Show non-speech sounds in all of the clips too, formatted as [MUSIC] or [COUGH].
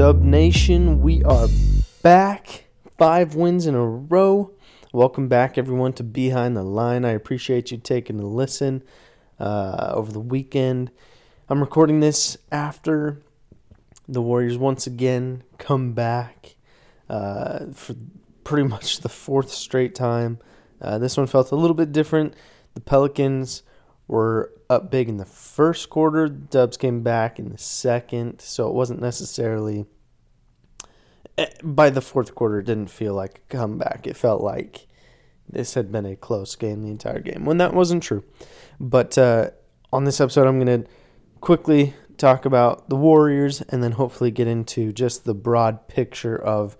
Dub Nation? We are back. Five wins in a row. Welcome back, everyone, to Behind the Line. I appreciate you taking a listen uh, over the weekend. I'm recording this after the Warriors once again come back uh, for pretty much the fourth straight time. Uh, this one felt a little bit different. The Pelicans were up big in the first quarter. Dubs came back in the second, so it wasn't necessarily. eh, By the fourth quarter, it didn't feel like a comeback. It felt like this had been a close game the entire game, when that wasn't true. But uh, on this episode, I'm going to quickly talk about the Warriors and then hopefully get into just the broad picture of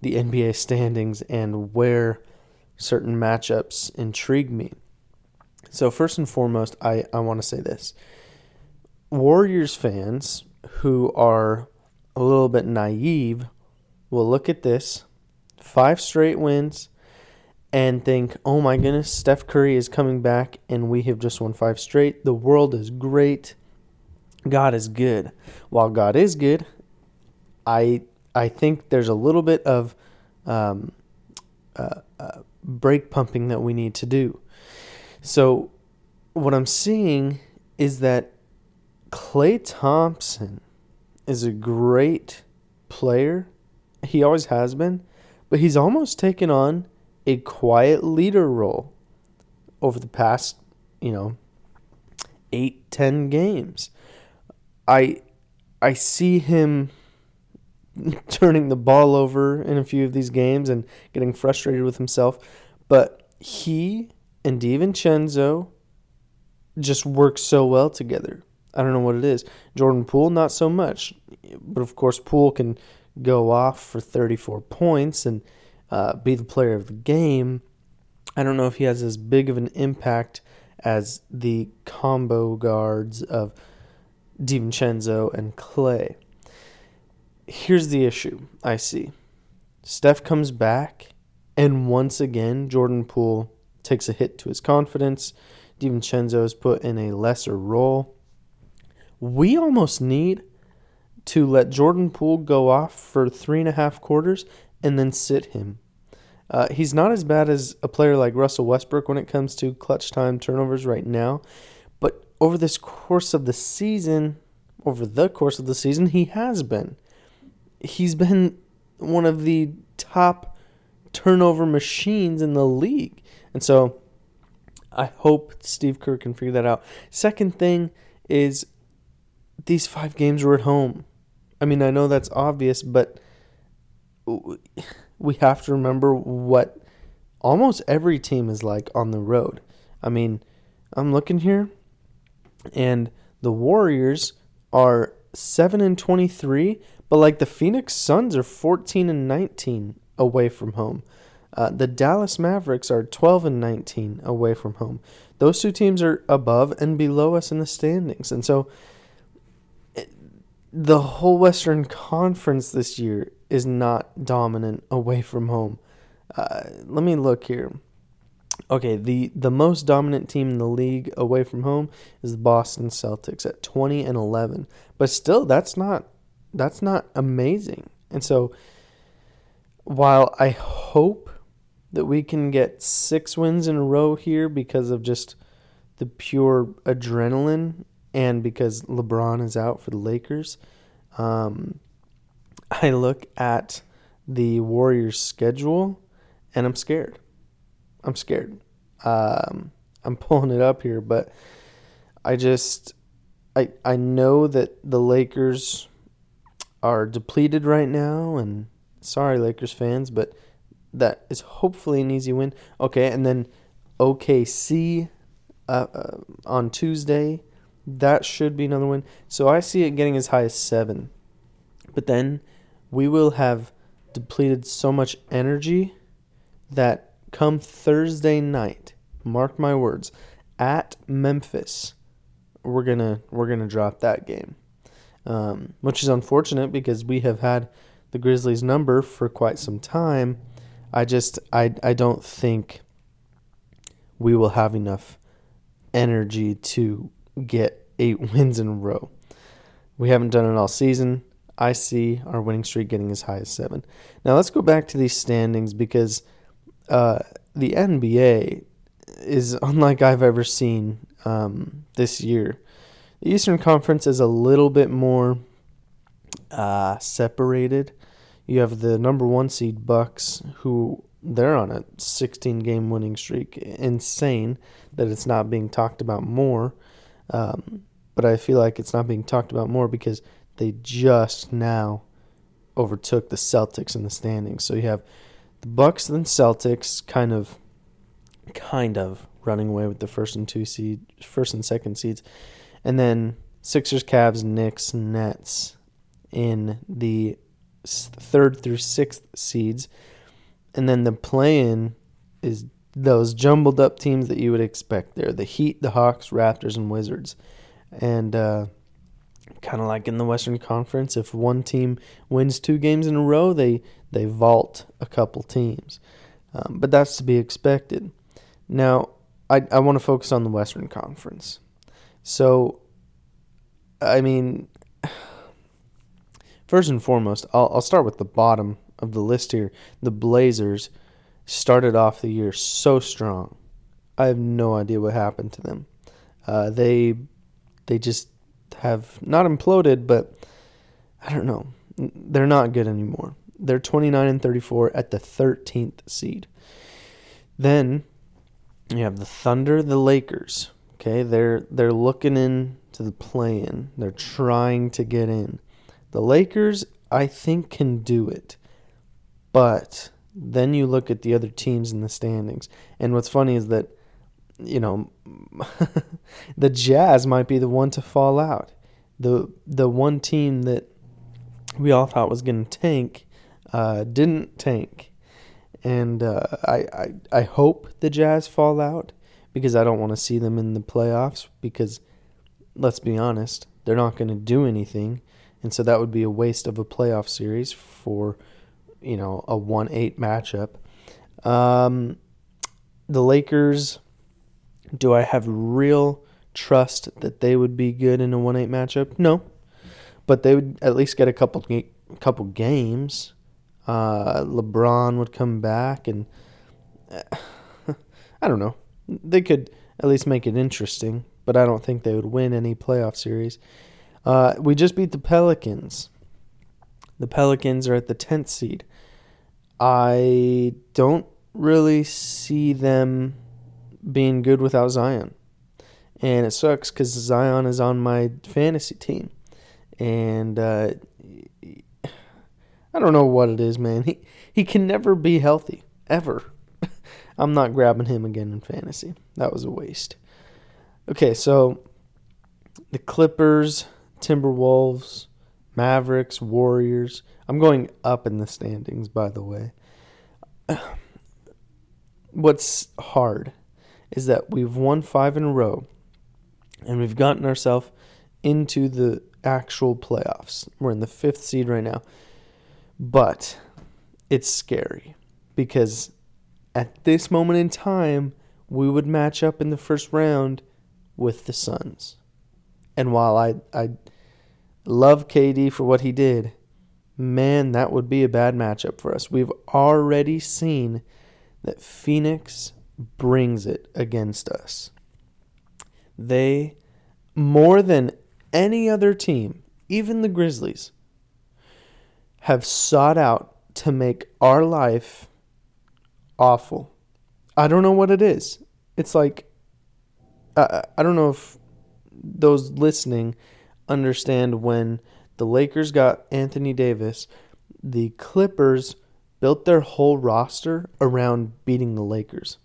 the NBA standings and where certain matchups intrigue me. So, first and foremost, I, I want to say this Warriors fans who are a little bit naive will look at this five straight wins and think, oh my goodness, Steph Curry is coming back and we have just won five straight. The world is great. God is good. While God is good, I I think there's a little bit of um, uh, uh, brake pumping that we need to do. So, what I'm seeing is that Klay Thompson is a great player. He always has been, but he's almost taken on a quiet leader role over the past, you know, eight, ten games. I I see him [LAUGHS] turning the ball over in a few of these games and getting frustrated with himself, but he and DiVincenzo just work so well together. I don't know what it is. Jordan Poole, not so much, but of course Poole can go off for 34 points and uh, be the player of the game. I don't know if he has as big of an impact as the combo guards of DiVincenzo and Klay. Here's the issue I see. Steph comes back, and once again, Jordan Poole takes a hit to his confidence. DiVincenzo is put in a lesser role. We almost need to let Jordan Poole go off for three and a half quarters and then sit him. Uh, he's not as bad as a player like Russell Westbrook when it comes to clutch time turnovers right now, but over this course of the season, over the course of the season, he has been. He's been one of the top turnover machines in the league. And so I hope Steve Kerr can figure that out. Second thing is these five games were at home. I mean, I know that's obvious, but we have to remember what almost every team is like on the road. I mean, I'm looking here and the Warriors are 7 and 23, but like the Phoenix Suns are 14 and 19 away from home. Uh, the Dallas Mavericks are 12 and 19 away from home. Those two teams are above and below us in the standings. And so it- the whole Western Conference this year is not dominant away from home. Uh, let me look here. Okay, the, the most dominant team in the league away from home is the Boston Celtics at 20 and 11. But still that's not that's not amazing. And so while I hope that we can get 6 wins in a row here because of just the pure adrenaline and because LeBron is out for the Lakers, um, I look at the Warriors schedule and I'm scared. I'm scared. Um, I'm [LAUGHS] pulling it up here, but I just I I know that the Lakers are depleted right now, and sorry, Lakers fans, but that is hopefully an easy win. Okay, and then OKC uh, uh, on Tuesday, that should be another win. So I see it getting as high as seven, but then we will have depleted so much energy that come Thursday night, mark my words, at Memphis, we're gonna we're gonna drop that game, um, which is unfortunate because we have had the Grizzlies number for quite some time. I just I I don't think we will have enough energy to get eight [LAUGHS] wins in a row. We haven't done it all season. I see our winning streak getting as high as seven. Now let's go back to these standings because uh, the NBA is [LAUGHS] unlike I've ever seen um, this year. The Eastern Conference is a little bit more uh, separated. You have the number one seed Bucks, who they're on a 16 game winning streak. Insane that it's not being talked about more. Um, but I feel like it's not being talked about more because they just now overtook the Celtics in the standings. So you have the Bucks and Celtics kind of kind of running away with the first and two seed first and second seeds. And then Sixers, Cavs, Knicks, Nets in the third through sixth seeds. And then the play in is those jumbled up teams that you would expect there the Heat, the Hawks, Raptors, and Wizards. And uh, kind of like in the Western Conference, if one team wins two games in a row, they, they vault a couple teams. Um, but that's to be expected. Now, I, I want to focus on the Western Conference. So, I mean, first and foremost, I'll, I'll start with the bottom of the list here. The Blazers started off the year so strong. I have no idea what happened to them. Uh, they they just have not imploded, but I don't know. They're not good anymore. They're 29 and 34 at the 13th seed. Then you have the Thunder, the Lakers. Okay, they're they're looking into the play-in. They're trying to get in. The Lakers, I think, can do it, but then you look at the other teams in the standings, and what's funny is that, you know, [LAUGHS] the Jazz might be the one to fall out. the The one team that we all thought was going to tank uh, didn't tank. And uh, I, I I hope the Jazz fall out because I don't want to see them in the playoffs because let's be honest, they're not going to do anything, and so that would be a waste of a playoff series for you know a one eight matchup. Um, the Lakers, do I have real trust that they would be good in a one eight matchup? No, but they would at least get a couple couple games uh, LeBron would come back, and uh, [SIGHS] I don't know. They could at least make it interesting, but I don't think they would win any playoff series. Uh, we just beat the Pelicans. The Pelicans are at the 10th seed. I don't really see them being good without Zion. And it sucks because Zion is on my fantasy team. And uh, I don't know what it is, man. He he can never be healthy ever. [LAUGHS] I'm not grabbing him again in fantasy. That was a waste. Okay, so the Clippers, Timberwolves, Mavericks, Warriors. I'm going up in the standings, by the way. [SIGHS] What's hard is that we've won five in a row and we've gotten ourselves into the actual playoffs. We're in the fifth seed right now. But it's scary because at this moment in time, we would match up in the first round with the Suns. And while I I love KD for what he did, man, that would be a bad matchup for us. We've already seen that Phoenix brings it against us. They more than any other team, even the Grizzlies, have sought out to make our life awful. I don't know what it is. It's like, I, I don't know if those listening understand when the Lakers got Anthony Davis, the Clippers built their whole roster around beating the Lakers.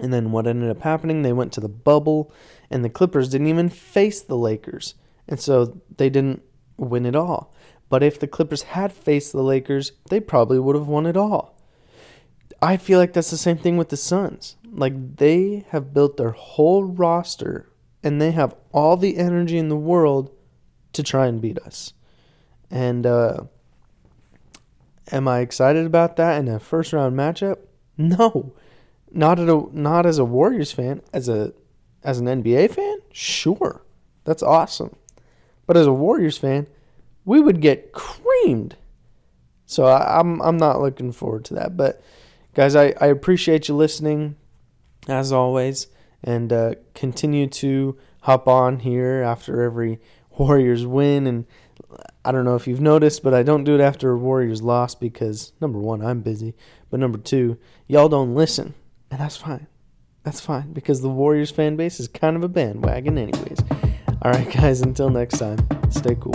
And then what ended up happening, they went to the bubble, and the Clippers didn't even face the Lakers. And so they didn't win it all. But if the Clippers had faced the Lakers, they probably would have won it all. I feel like that's the same thing with the Suns. Like they have built their whole roster and they have all the energy in the world to try and beat us. And uh, am I excited about that in a first round matchup? No. Not at a, not as a Warriors fan, as a as an NBA fan? Sure. That's awesome. But as a Warriors fan, we would get creamed. So I, I'm I'm not looking forward to that. But guys, I, I appreciate you listening as always, and uh, continue to hop on here after every [LAUGHS] Warriors win. And I don't know if you've noticed, but I don't do it after a Warriors loss because number one, I'm busy, but number two, y'all don't listen, and that's fine. That's fine because the Warriors fan base is kind of a bandwagon, anyways. All right, [LAUGHS] guys, until next time, stay cool.